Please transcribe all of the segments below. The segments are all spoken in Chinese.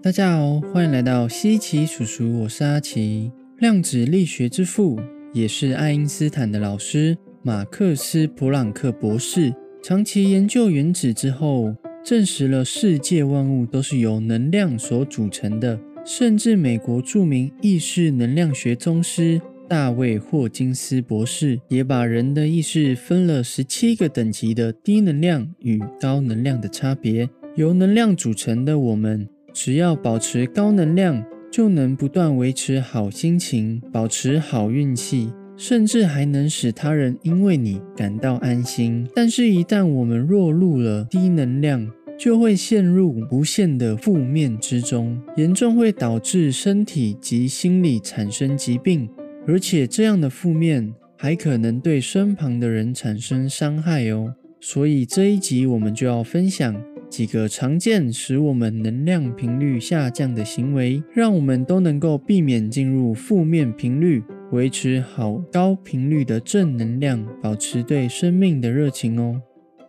大家好，欢迎来到西奇叔叔，我是阿奇。量子力学之父，也是爱因斯坦的老师马克思·普朗克博士，长期研究原子之后，证实了世界万物都是由能量所组成的。甚至美国著名意识能量学宗师大卫·霍金斯博士，也把人的意识分了十七个等级的低能量与高能量的差别。由能量组成的我们。只要保持高能量，就能不断维持好心情，保持好运气，甚至还能使他人因为你感到安心。但是，一旦我们落入了低能量，就会陷入无限的负面之中，严重会导致身体及心理产生疾病，而且这样的负面还可能对身旁的人产生伤害哦。所以这一集我们就要分享。几个常见使我们能量频率下降的行为，让我们都能够避免进入负面频率，维持好高频率的正能量，保持对生命的热情哦。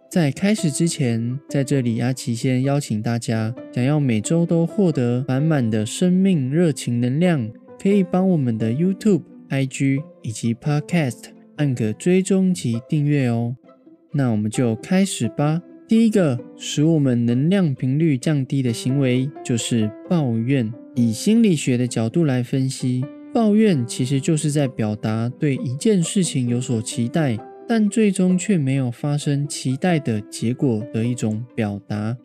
在开始之前，在这里阿奇先邀请大家，想要每周都获得满满的生命热情能量，可以帮我们的 YouTube、IG 以及 Podcast 按个追踪及订阅哦。那我们就开始吧。第一个使我们能量频率降低的行为就是抱怨。以心理学的角度来分析，抱怨其实就是在表达对一件事情有所期待，但最终却没有发生期待的结果的一种表达。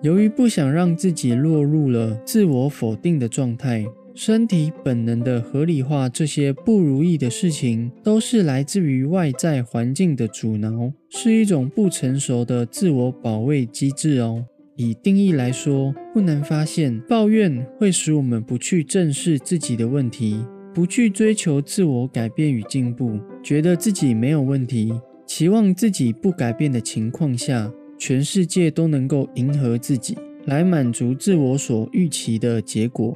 由于不想让自己落入了自我否定的状态。身体本能的合理化这些不如意的事情，都是来自于外在环境的阻挠，是一种不成熟的自我保卫机制哦。以定义来说，不难发现，抱怨会使我们不去正视自己的问题，不去追求自我改变与进步，觉得自己没有问题，期望自己不改变的情况下，全世界都能够迎合自己，来满足自我所预期的结果。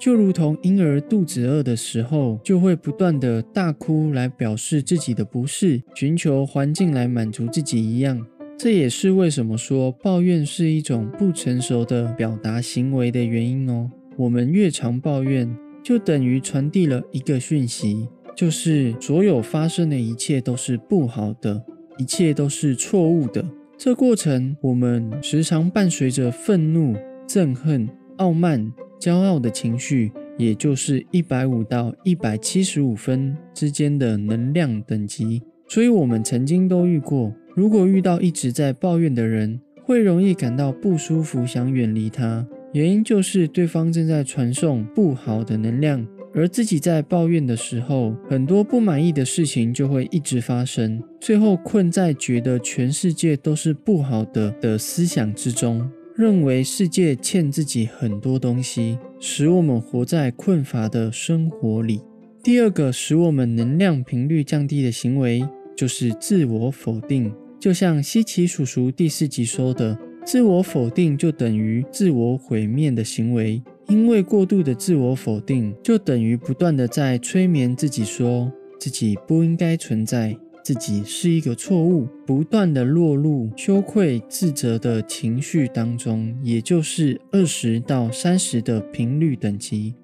就如同婴儿肚子饿的时候，就会不断的大哭来表示自己的不适，寻求环境来满足自己一样。这也是为什么说抱怨是一种不成熟的表达行为的原因哦。我们越常抱怨，就等于传递了一个讯息，就是所有发生的一切都是不好的，一切都是错误的。这过程，我们时常伴随着愤怒、憎恨、傲慢。骄傲的情绪，也就是一百五到一百七十五分之间的能量等级。所以，我们曾经都遇过，如果遇到一直在抱怨的人，会容易感到不舒服，想远离他。原因就是对方正在传送不好的能量，而自己在抱怨的时候，很多不满意的事情就会一直发生，最后困在觉得全世界都是不好的的思想之中。认为世界欠自己很多东西，使我们活在困乏的生活里。第二个使我们能量频率降低的行为，就是自我否定。就像西奇叔叔第四集说的，自我否定就等于自我毁灭的行为。因为过度的自我否定，就等于不断的在催眠自己，说自己不应该存在。自己是一个错误，不断的落入羞愧、自责的情绪当中，也就是二十到三十的频率等级。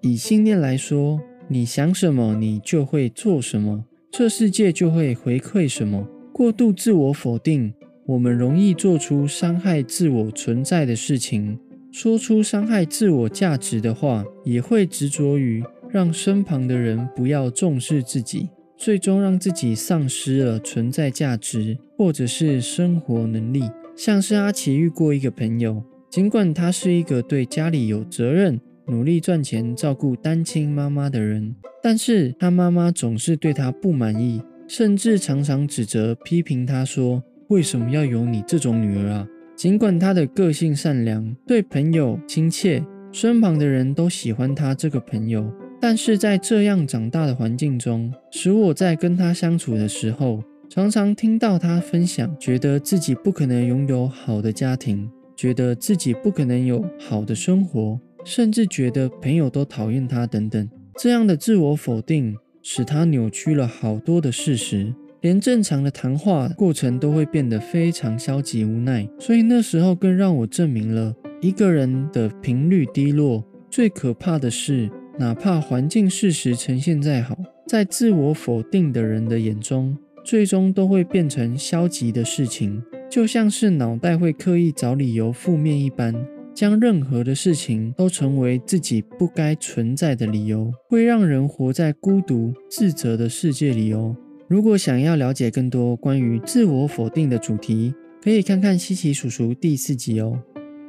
以信念来说，你想什么，你就会做什么，这世界就会回馈什么。过度自我否定，我们容易做出伤害自我存在的事情，说出伤害自我价值的话，也会执着于让身旁的人不要重视自己。最终让自己丧失了存在价值，或者是生活能力。像是阿奇遇过一个朋友，尽管他是一个对家里有责任、努力赚钱、照顾单亲妈妈的人，但是他妈妈总是对他不满意，甚至常常指责、批评他说：“为什么要有你这种女儿啊？”尽管他的个性善良，对朋友亲切，身旁的人都喜欢他这个朋友。但是在这样长大的环境中，使我在跟他相处的时候，常常听到他分享，觉得自己不可能拥有好的家庭，觉得自己不可能有好的生活，甚至觉得朋友都讨厌他等等。这样的自我否定，使他扭曲了好多的事实，连正常的谈话过程都会变得非常消极无奈。所以那时候更让我证明了。一个人的频率低落，最可怕的是，哪怕环境事实呈现再好，在自我否定的人的眼中，最终都会变成消极的事情，就像是脑袋会刻意找理由负面一般。将任何的事情都成为自己不该存在的理由，会让人活在孤独、自责的世界里哦。如果想要了解更多关于自我否定的主题，可以看看西奇叔叔第四集哦。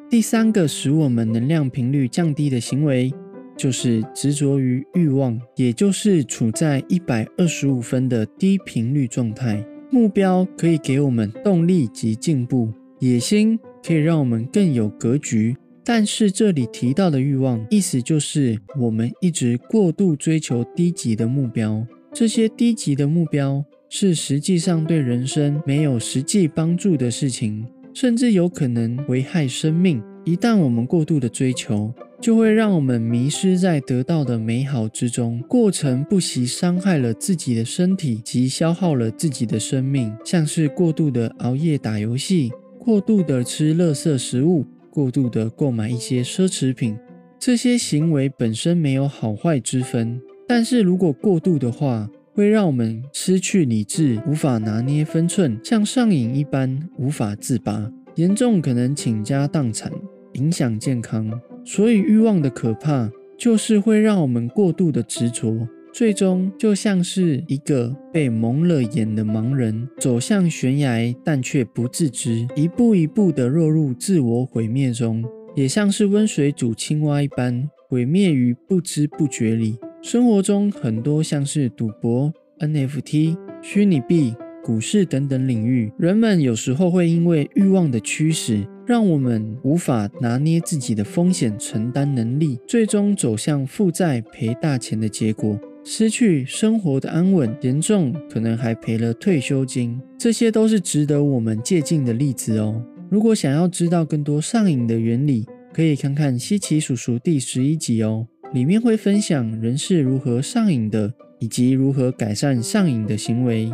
第三个使我们能量频率降低的行为，就是执着于欲望，也就是处在一百二十五分的低频率状态。目标可以给我们动力及进步，野心。可以让我们更有格局，但是这里提到的欲望，意思就是我们一直过度追求低级的目标。这些低级的目标是实际上对人生没有实际帮助的事情，甚至有可能危害生命。一旦我们过度的追求，就会让我们迷失在得到的美好之中，过程不惜伤害了自己的身体及消耗了自己的生命，像是过度的熬夜打游戏。过度的吃垃圾食物，过度的购买一些奢侈品，这些行为本身没有好坏之分。但是如果过度的话，会让我们失去理智，无法拿捏分寸，像上瘾一般无法自拔，严重可能倾家荡产，影响健康。所以欲望的可怕，就是会让我们过度的执着。最终就像是一个被蒙了眼的盲人，走向悬崖，但却不自知，一步一步地落入自我毁灭中，也像是温水煮青蛙一般，毁灭于不知不觉里。生活中很多像是赌博、NFT、虚拟币、股市等等领域，人们有时候会因为欲望的驱使，让我们无法拿捏自己的风险承担能力，最终走向负债赔大钱的结果。失去生活的安稳，严重可能还赔了退休金，这些都是值得我们借鉴的例子哦。如果想要知道更多上瘾的原理，可以看看西奇叔叔第十一集哦，里面会分享人是如何上瘾的，以及如何改善上瘾的行为。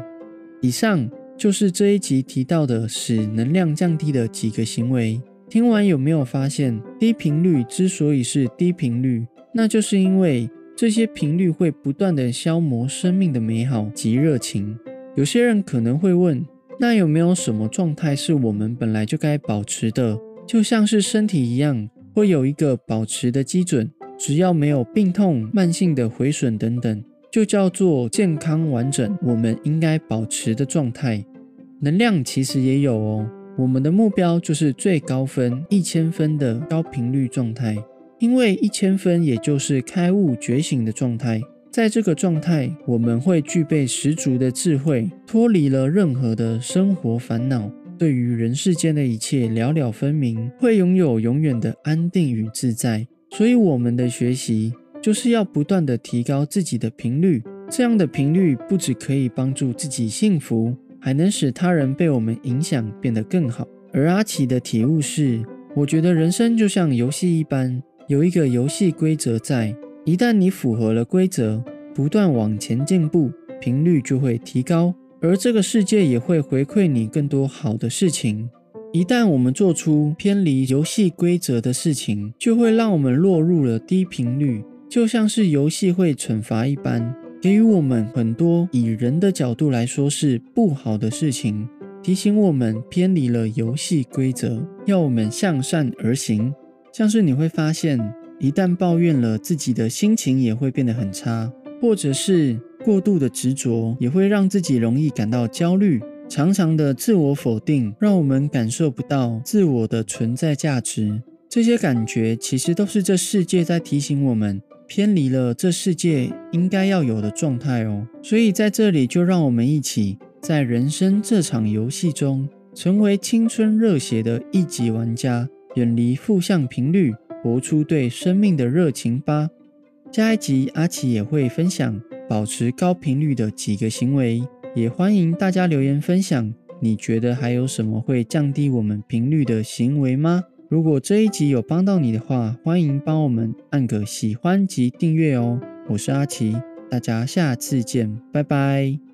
以上就是这一集提到的使能量降低的几个行为。听完有没有发现，低频率之所以是低频率，那就是因为。这些频率会不断的消磨生命的美好及热情。有些人可能会问，那有没有什么状态是我们本来就该保持的？就像是身体一样，会有一个保持的基准，只要没有病痛、慢性的毁损等等，就叫做健康完整。我们应该保持的状态。能量其实也有哦，我们的目标就是最高分一千分的高频率状态。因为一千分，也就是开悟觉醒的状态，在这个状态，我们会具备十足的智慧，脱离了任何的生活烦恼，对于人世间的一切了了分明，会拥有永远的安定与自在。所以，我们的学习就是要不断的提高自己的频率，这样的频率不只可以帮助自己幸福，还能使他人被我们影响变得更好。而阿奇的体悟是，我觉得人生就像游戏一般。有一个游戏规则在，一旦你符合了规则，不断往前进步，频率就会提高，而这个世界也会回馈你更多好的事情。一旦我们做出偏离游戏规则的事情，就会让我们落入了低频率，就像是游戏会惩罚一般，给予我们很多以人的角度来说是不好的事情，提醒我们偏离了游戏规则，要我们向善而行。像是你会发现，一旦抱怨了，自己的心情也会变得很差，或者是过度的执着，也会让自己容易感到焦虑。常常的自我否定，让我们感受不到自我的存在价值。这些感觉其实都是这世界在提醒我们，偏离了这世界应该要有的状态哦。所以在这里，就让我们一起在人生这场游戏中，成为青春热血的一级玩家。远离负向频率，活出对生命的热情吧。下一集阿奇也会分享保持高频率的几个行为，也欢迎大家留言分享。你觉得还有什么会降低我们频率的行为吗？如果这一集有帮到你的话，欢迎帮我们按个喜欢及订阅哦。我是阿奇，大家下次见，拜拜。